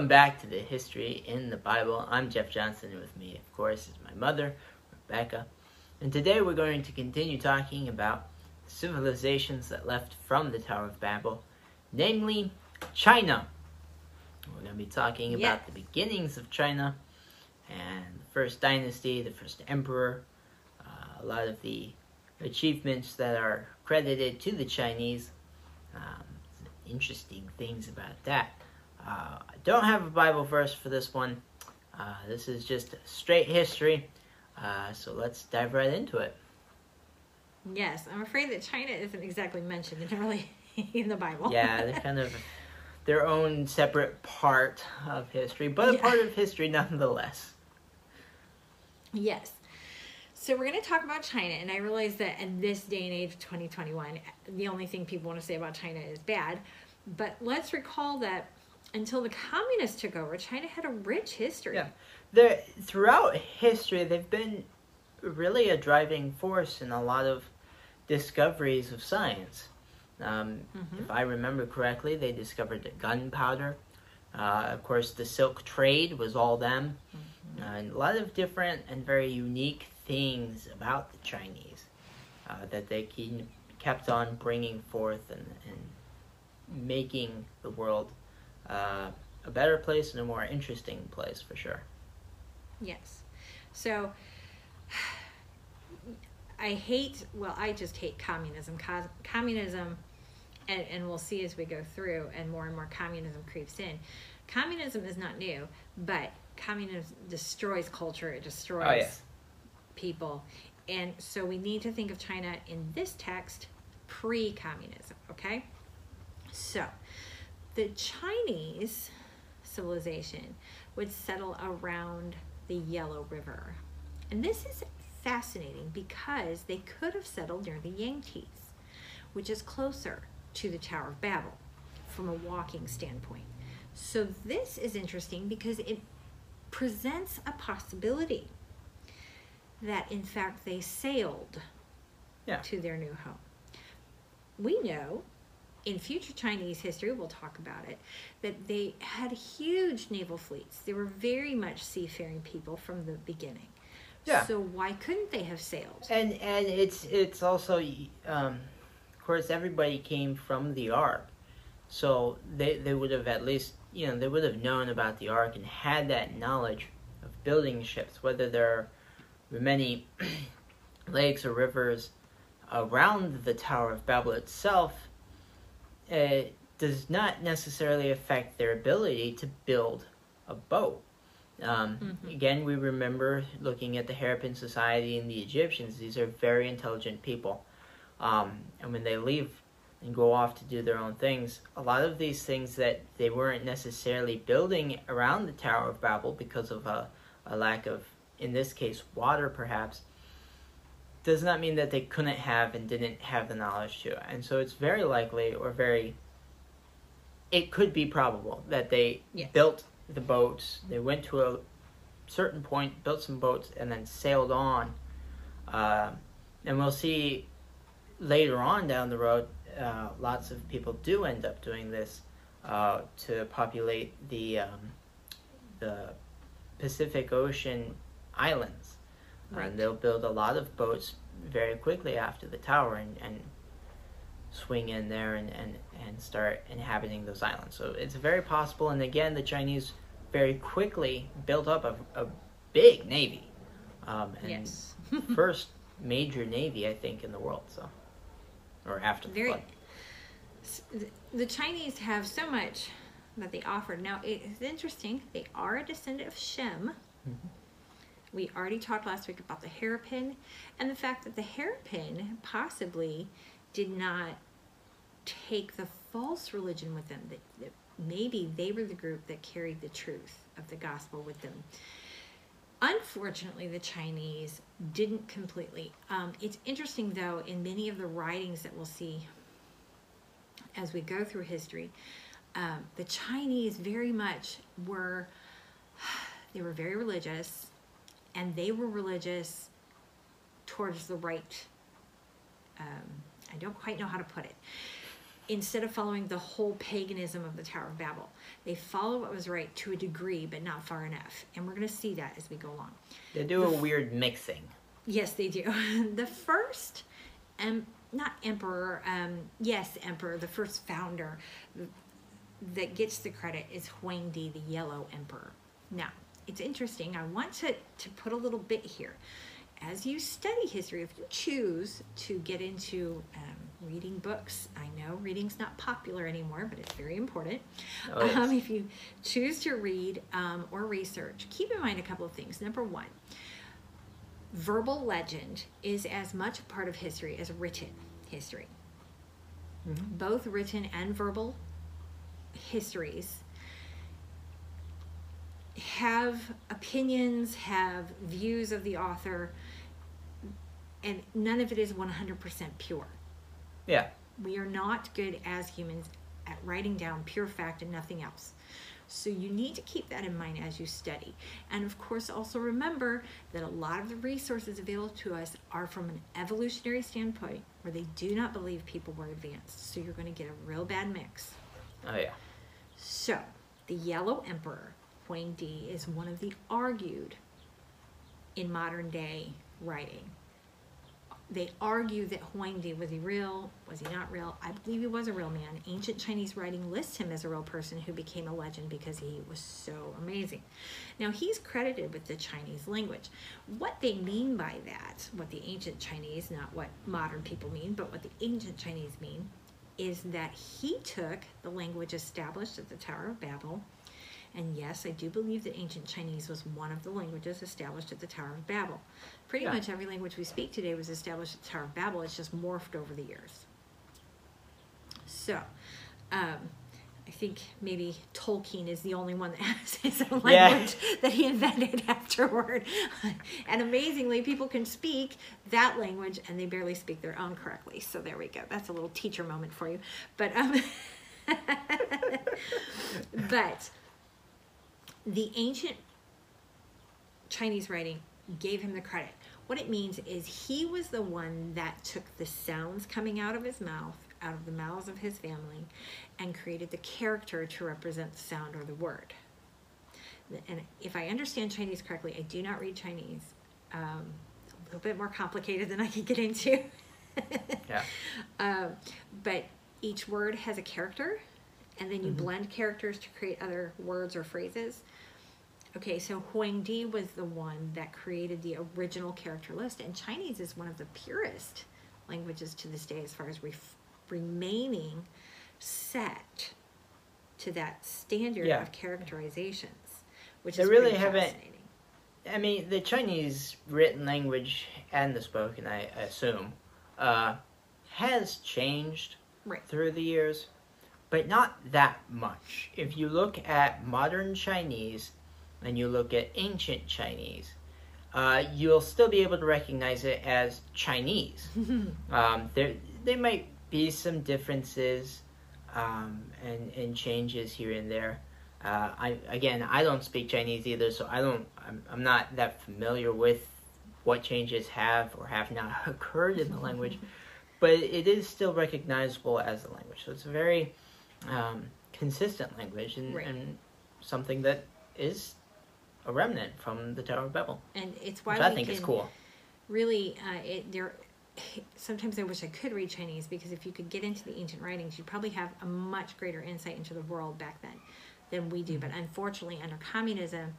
Welcome back to the History in the Bible. I'm Jeff Johnson, and with me, of course, is my mother, Rebecca. And today we're going to continue talking about civilizations that left from the Tower of Babel, namely China. We're going to be talking Yeah. about the beginnings of China and the first dynasty, the first emperor, uh, a lot of the achievements that are credited to the Chinese. Um, interesting things about that. Uh, I don't have a Bible verse for this one. Uh, this is just straight history. Uh, so let's dive right into it. Yes, I'm afraid that China isn't exactly mentioned in early in the Bible. Yeah, they're kind of their own separate part of history, but a Yeah. part of history nonetheless. Yes. So we're going to talk about China, and I realize that in this day and age, 2021, the only thing people want to say about China is bad. But let's recall that until the communists took over, China had a rich history. Yeah. Throughout history, they've been really a driving force in a lot of discoveries of science. Um, Mhm. If I remember correctly, they discovered gunpowder. Uh, of course, the silk trade was all them. Uh, and a lot of different and very unique things about the Chinese uh, that they ke- kept on bringing forth and, and making the world uh, a better place and a more interesting place for sure. Yes. So I hate, well, I just hate communism. Co- communism, and, and we'll see as we go through, and more and more communism creeps in. Communism is not new, but communism destroys culture, it destroys Oh, yeah. people. And so we need to think of China in this text pre communism, okay? So the Chinese civilization would settle around the Yellow River. And this is fascinating because they could have settled near the Yangtze, which is closer to the Tower of Babel from a walking standpoint. So this is interesting because it presents a possibility that in fact they sailed Yeah. to their new home. We know in future Chinese history, we'll talk about it, that they had huge naval fleets. They were very much seafaring people from the beginning. Yeah. So why couldn't they have sailed? And and it's it's also um, of course everybody came from the ark, so they they would have at least you know they would have known about the ark and had that knowledge of building ships. Whether there are many lakes or rivers around the Tower of Babel itself, does not necessarily affect their ability to build a boat. Um, Mhm. Again, we remember looking at the Harappan Society and the Egyptians. These are very intelligent people. Um, and when they leave and go off to do their own things, a lot of these things that they weren't necessarily building around the Tower of Babel because of a, a lack of, in this case, water perhaps, does not mean that they couldn't have and didn't have the knowledge to. And so it's very likely or very, it could be probable that they built the boats, they went to a certain point, built some boats, and then sailed on. Uh, and we'll see later on down the road, uh, lots of people do end up doing this uh, to populate the um, the Pacific Ocean islands. Right. And they'll build a lot of boats very quickly after the tower and, and swing in there and, and, and start inhabiting those islands. So it's very possible. And again, the Chinese very quickly built up a, a big navy. Um, and Yes. first major navy, I think, in the world. So, or after the Very. flood. The Chinese have so much that they offered. Now, it's interesting. They are a descendant of Shem. Mhm. We already talked last week about the Harappan and the fact that the Harappan possibly did not take the false religion with them. That, that maybe they were the group that carried the truth of the gospel with them. Unfortunately, the Chinese didn't completely. Um, it's interesting, though, in many of the writings that we'll see as we go through history, um, the Chinese very much were. They were very religious, and they were religious towards the right. Um, I don't quite know how to put it. instead of following the whole paganism of the Tower of Babel. They follow what was right to a degree, but not far enough. And we're going to see that as we go along. They do a weird mixing. Yes, they do. the first, um, not emperor, um, yes, emperor, the first founder that gets the credit is Huangdi, the yellow emperor. Now, it's interesting. I want to, to put a little bit here. As you study history, if you choose to get into um, reading books, I know reading's not popular anymore, but it's very important. Oh, yes. um, if you choose to read um, or research, keep in mind a couple of things. Number one, verbal legend is as much a part of history as written history. Mhm. Both written and verbal histories have opinions, have views of the author, and none of it is 100% pure. Yeah. We are not good as humans at writing down pure fact and nothing else. So you need to keep that in mind as you study. And of course, also remember that a lot of the resources available to us are from an evolutionary standpoint where they do not believe people were advanced. So you're going to get a real bad mix. Oh yeah. So, the Yellow Emperor, Huangdi, is one of the argued in modern day writing. They argue that Huangdi was he real? Was he not real? I believe he was a real man. Ancient Chinese writing lists him as a real person who became a legend because he was so amazing. Now, he's credited with the Chinese language. What they mean by that, what the ancient Chinese, not what modern people mean, but what the ancient Chinese mean, is that he took the language established at the Tower of Babel. And yes, I do believe that ancient Chinese was one of the languages established at the Tower of Babel. Pretty Yeah. much every language we speak today was established at the Tower of Babel. It's just morphed over the years. So, um, I think maybe Tolkien is the only one that has his own Yeah. language that he invented afterward. and amazingly, people can speak that language and they barely speak their own correctly. So there we go. That's a little teacher moment for you. But um, but the ancient Chinese writing gave him the credit. What it means is he was the one that took the sounds coming out of his mouth, out of the mouths of his family, and created the character to represent the sound or the word. And if I understand Chinese correctly, I do not read Chinese. Um, a little bit more complicated than I can get into. Yeah. Um, but each word has a character, and then you Mhm. blend characters to create other words or phrases. Okay, so Huangdi was the one that created the original character list, and Chinese is one of the purest languages to this day as far as remaining set to that standard Yeah. of characterizations, which They is really haven't- fascinating. I mean, the Chinese written language and the spoken, I assume, uh, has changed Right. through the years, but not that much. If you look at modern Chinese and you look at ancient Chinese, uh, you'll still be able to recognize it as Chinese. Um, there, there might be some differences um, and, and changes here and there. Uh, I again, I don't speak Chinese either, so I don't. I'm, I'm not that familiar with what changes have or have not occurred in the language, but it is still recognizable as a language. So it's a very um, consistent language and, Right. and something that is a remnant from the Tower of Babel, and it's why I think is cool. really uh, it there sometimes i wish i could read chinese because if you could get into the ancient writings you'd probably have a much greater insight into the world back then than we do but unfortunately under communism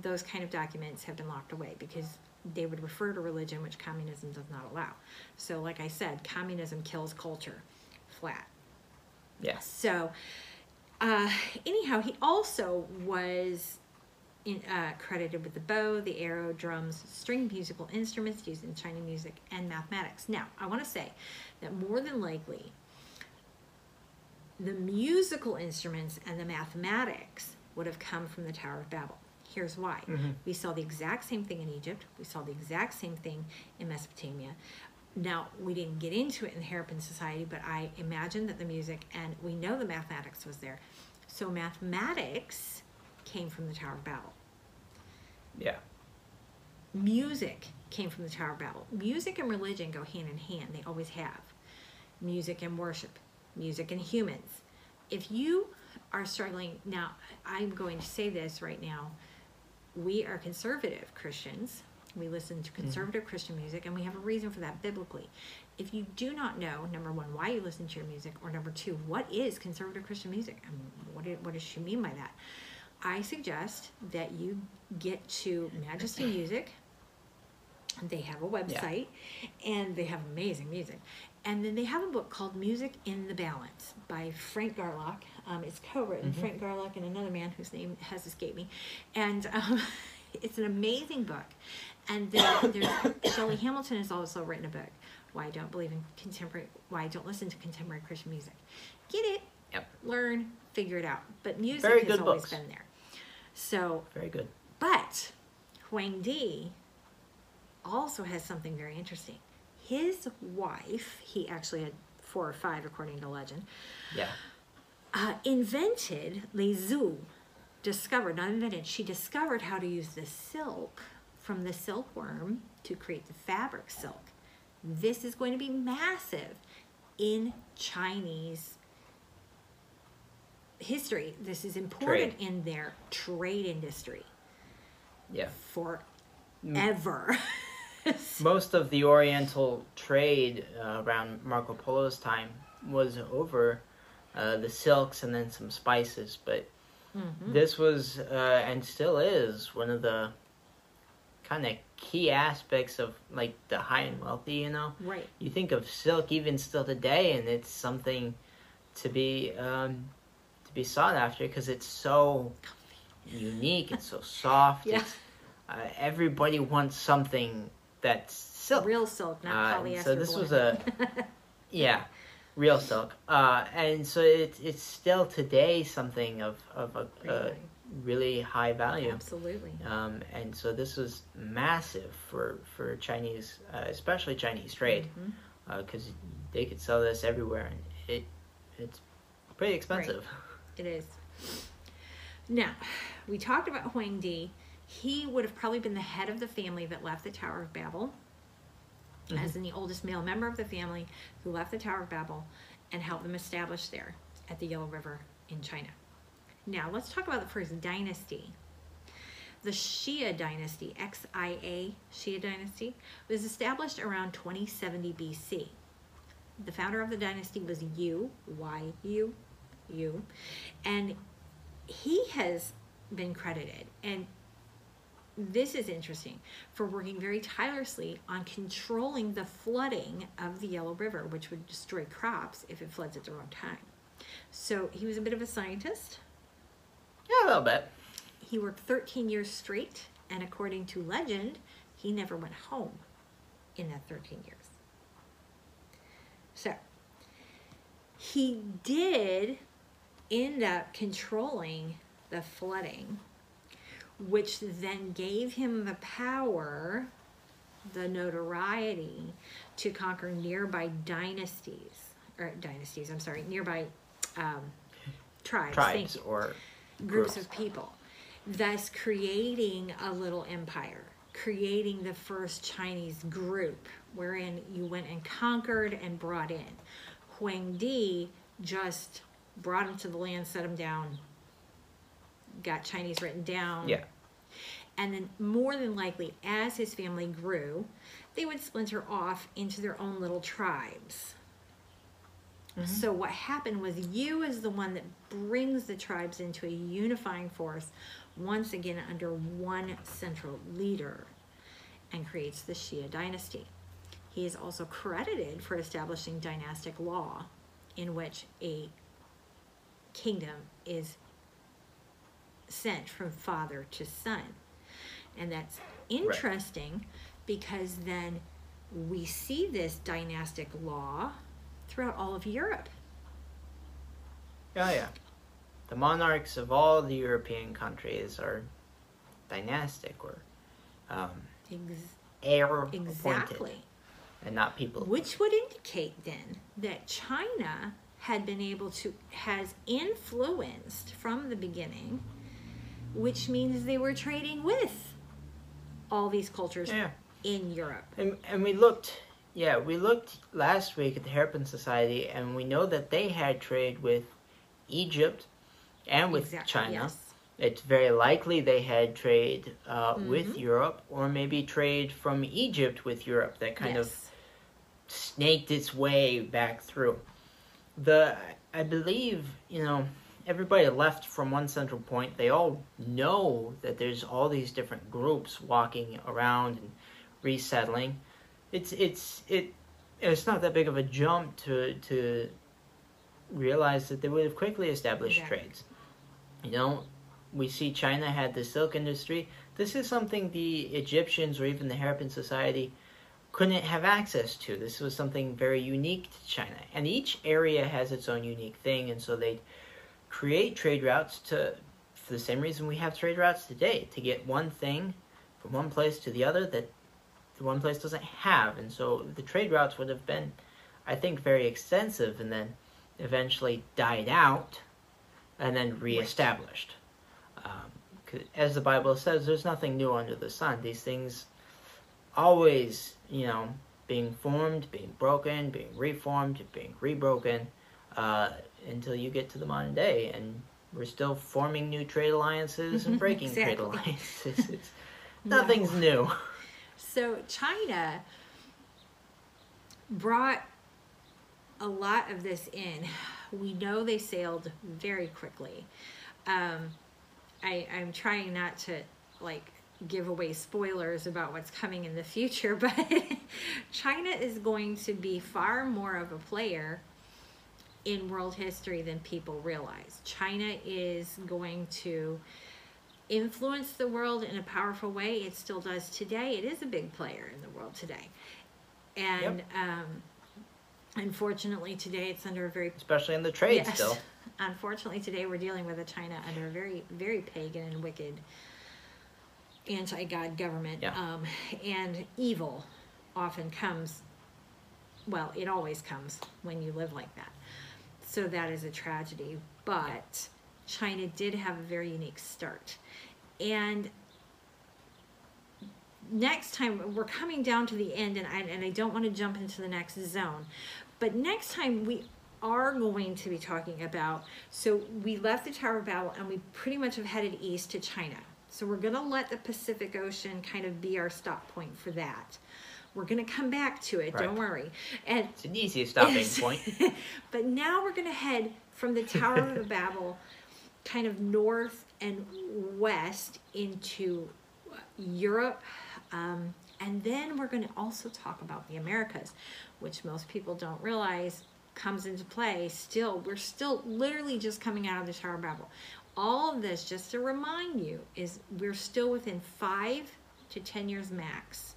those kind of documents have been locked away because they would refer to religion which communism does not allow so like i said communism kills culture flat Yes. so, uh, anyhow, he also was in, uh, credited with the bow, the arrow, drums, string musical instruments used in Chinese music, and mathematics. Now, I want to say that more than likely, the musical instruments and the mathematics would have come from the Tower of Babel. Here's why. Mhm. We saw the exact same thing in Egypt. We saw the exact same thing in Mesopotamia. Now, we didn't get into it in the Harappan Society, but I imagine that the music and we know the mathematics was there. So, mathematics came from the Tower of Babel. Yeah. Music came from the Tower of Babel. Music and religion go hand in hand, they always have. Music and worship music and humans. If you are struggling, now I'm going to say this right now. We are conservative Christians. We listen to conservative Christian music, and we have a reason for that biblically. If you do not know, number one, why you listen to your music, or number two, what is conservative Christian music? Mean, what, do- what does she mean by that? I suggest that you get to Majesty Music. They have a website and they have amazing music. And then they have a book called Music in the Balance by Frank Garlock. Um, it's co written, Mhm. Frank Garlock and another man whose name has escaped me. And um, it's an amazing book. And then there's Shelley Hamilton has also written a book, Why I Don't Believe in Contemporary, Why I Don't Listen to Contemporary Christian Music. Get it, Yep. learn, figure it out. But music Very has always books. been there. So Very good. but Huang Di also has something very interesting. His wife, he actually had four or five according to legend, Yeah. uh, invented Leizu, discovered, not invented, she discovered how to use the silk from the silkworm to create the fabric silk. This is going to be massive in Chinese history. This is important in their trade industry Yeah. forever. Most of the Oriental trade uh, around Marco Polo's time was over uh, the silks and then some spices, but Mhm. this was uh, and still is one of the kind of key aspects of like the high and wealthy. You know, Right. you think of silk even still today, and it's something to be um, to be sought after because it's so unique. It's so soft. Yeah. It's, uh, everybody wants something that's silk. Real silk, not Uh, polyester. so this was a Yeah, real silk. Uh, and so it's it's still today something of of a, a Really. really high value. Absolutely. Um, and so this was massive for for Chinese, uh, especially Chinese trade, because they could sell this everywhere, and it it's pretty expensive. It is. Now, we talked about Huang Di. He would have probably been the head of the family that left the Tower of Babel, Mm-hmm. as in the oldest male member of the family who left the Tower of Babel and helped them establish there at the Yellow River in China. Now, let's talk about the first dynasty. The Xia dynasty, X I A, Xia dynasty, was established around 2070 BC. The founder of the dynasty was Yu, Y U, Yu, and he has been credited, and this is interesting, for working very tirelessly on controlling the flooding of the Yellow River, which would destroy crops if it floods at the wrong time. So he was a bit of a scientist. Yeah, a little bit. He worked 13 years straight, and according to legend, he never went home in that 13 years. So, he did end up controlling the flooding, which then gave him the power, the notoriety to conquer nearby dynasties, or dynasties, I'm sorry, nearby um, tribes. Tribes or groups Groups. of people, thus creating a little empire, creating the first Chinese group wherein you went and conquered and brought in. Huang Di just brought him to the land, set him down, got Chinese written down. yeah, And then, more than likely, as his family grew, they would splinter off into their own little tribes. Mm-hmm. So, what happened was Yu is the one that brings the tribes into a unifying force, once again under one central leader, and creates the Xia dynasty. He is also credited for establishing dynastic law, in which a kingdom is sent from father to son. And that's interesting because then we see this dynastic law throughout all of Europe. yeah, yeah. The monarchs of all the European countries are dynastic or um, Ex- heir appointed, and not people. Which would indicate then that China had been able to, has influenced from the beginning, which means they were trading with all these cultures Yeah. in Europe. And, and we looked Yeah, we looked last week at the Harappan Society, and we know that they had trade with Egypt and with Exactly, China. yes. It's very likely they had trade uh, Mm-hmm. with Europe, or maybe trade from Egypt with Europe that kind of snaked its way back through. The I believe you know everybody left from one central point. They all know that there's all these different groups walking around and resettling. It's it's it. It's not that big of a jump to to realize that they would have quickly established Exactly. trades. You know, we see China had the silk industry. This is something the Egyptians or even the Harappan Society couldn't have access to. This was something very unique to China. And each area has its own unique thing, and so they create trade routes to for the same reason we have trade routes today, to get one thing from one place to the other that the one place doesn't have. And so the trade routes would have been I think very extensive and then eventually died out and then reestablished. Um, 'cause as the Bible says, there's nothing new under the sun. These things always, you know, being formed, being broken, being reformed, being rebroken, uh, until you get to the modern day, and we're still forming new trade alliances and breaking trade alliances. It's, No. nothing's new. So China brought a lot of this in. We know they sailed very quickly. Um, I, I'm trying not to like give away spoilers about what's coming in the future, but China is going to be far more of a player in world history than people realize. China is going to influence the world in a powerful way. It still does today. It is a big player in the world today. And um, unfortunately, today it's under a very Especially in the trade Yes. still. Unfortunately, today we're dealing with a China under a very, very pagan and wicked anti-God government. Yeah. Um, and evil often comes, well, it always comes when you live like that. So that is a tragedy. But China did have a very unique start. And next time we're coming down to the end and I, and I don't want to jump into the next zone but next time we are going to be talking about so we left the tower of babel and we pretty much have headed east to china so we're going to let the pacific ocean kind of be our stop point for that we're going to come back to it don't worry and It's an easy stopping point. but now we're going to head from the Tower of Babel kind of north and west into Europe. Um, and then we're going to also talk about the Americas, which most people don't realize comes into play still. We're still literally just coming out of the Tower of Babel. All of this, just to remind you, is we're still within five to 10 years max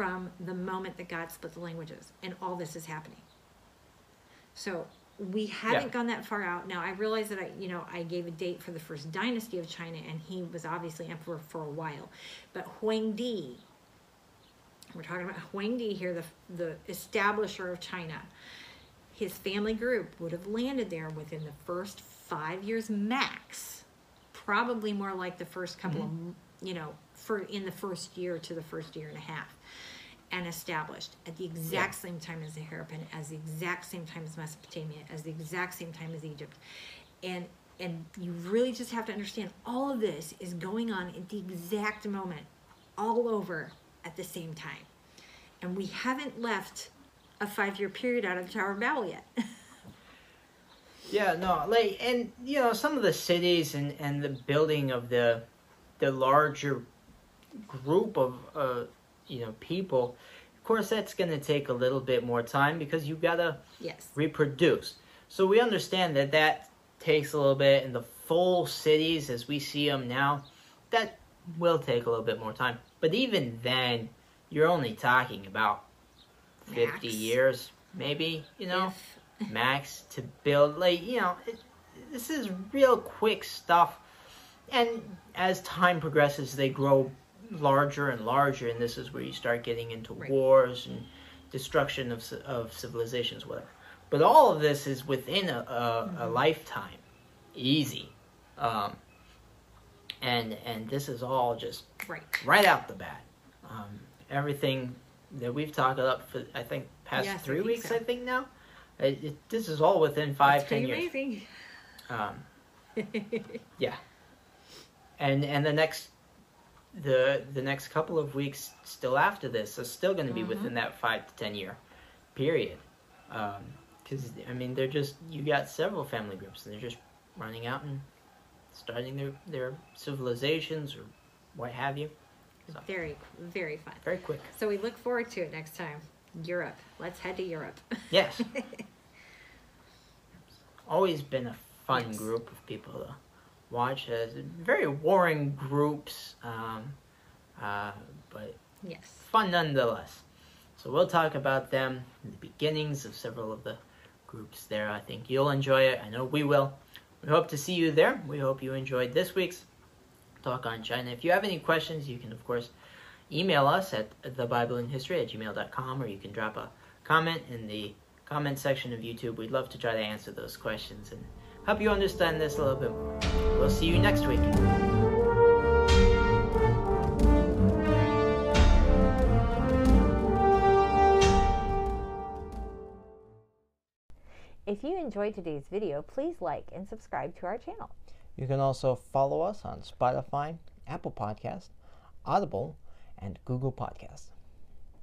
from the moment that God split the languages, and all this is happening. So we haven't Yeah. gone that far out. Now I realize that I, you know, I gave a date for the first dynasty of China, and he was obviously emperor for a while. But Huang Di, we're talking about Huang Di here, the the establisher of China. His family group would have landed there within the first five years max, probably more like the first couple mm-hmm. of, you know, for in the first year to the first year and a half and established at the exact same time as the Harappan, as the exact same time as Mesopotamia, as the exact same time as Egypt. And and you really just have to understand all of this is going on at the exact moment, all over at the same time. And we haven't left a five year period out of the Tower of Babel yet. Yeah, no, like, and you know, some of the cities and and the building of the the larger group of uh, you know people. Of course, that's going to take a little bit more time because you've gotta yes. reproduce. So we understand that that takes a little bit, and the full cities as we see them now, that will take a little bit more time. But even then, you're only talking about fifty Max. years, maybe. You know max to build like you know it, this is real quick stuff and as time progresses they grow larger and larger and this is where you start getting into Right. wars and destruction of, of civilizations whatever but all of this is within a, a, a lifetime easy um, and and this is all just right. right out the bat. Um, everything that we've talked about for I think past Yes, three think weeks. so. I think now. It, it, this is all within five, ten years. amazing. Um, yeah, and and the next the the next couple of weeks still after this are still going to be Mhm. within that five to ten year period. Because I mean, they're just you got several family groups and they're just running out and starting their their civilizations or what have you. So. Very, very fun. Very quick. So we look forward to it next time. Europe. Let's head to Europe. Yes. Always been a fun Yes. group of people to watch. Uh, very warring groups, um, uh, but yes. fun nonetheless. So we'll talk about them in the beginnings of several of the groups there. I think you'll enjoy it. I know we will. We hope to see you there. We hope you enjoyed this week's talk on China. If you have any questions, you can, of course, email us at thebibleandhistory at gmail.com or you can drop a comment in the comment section of YouTube. We'd love to try to answer those questions and help you understand this a little bit more. We'll see you next week. If you enjoyed today's video, please like and subscribe to our channel. You can also follow us on Spotify, Apple Podcast, Audible, and Google Podcast.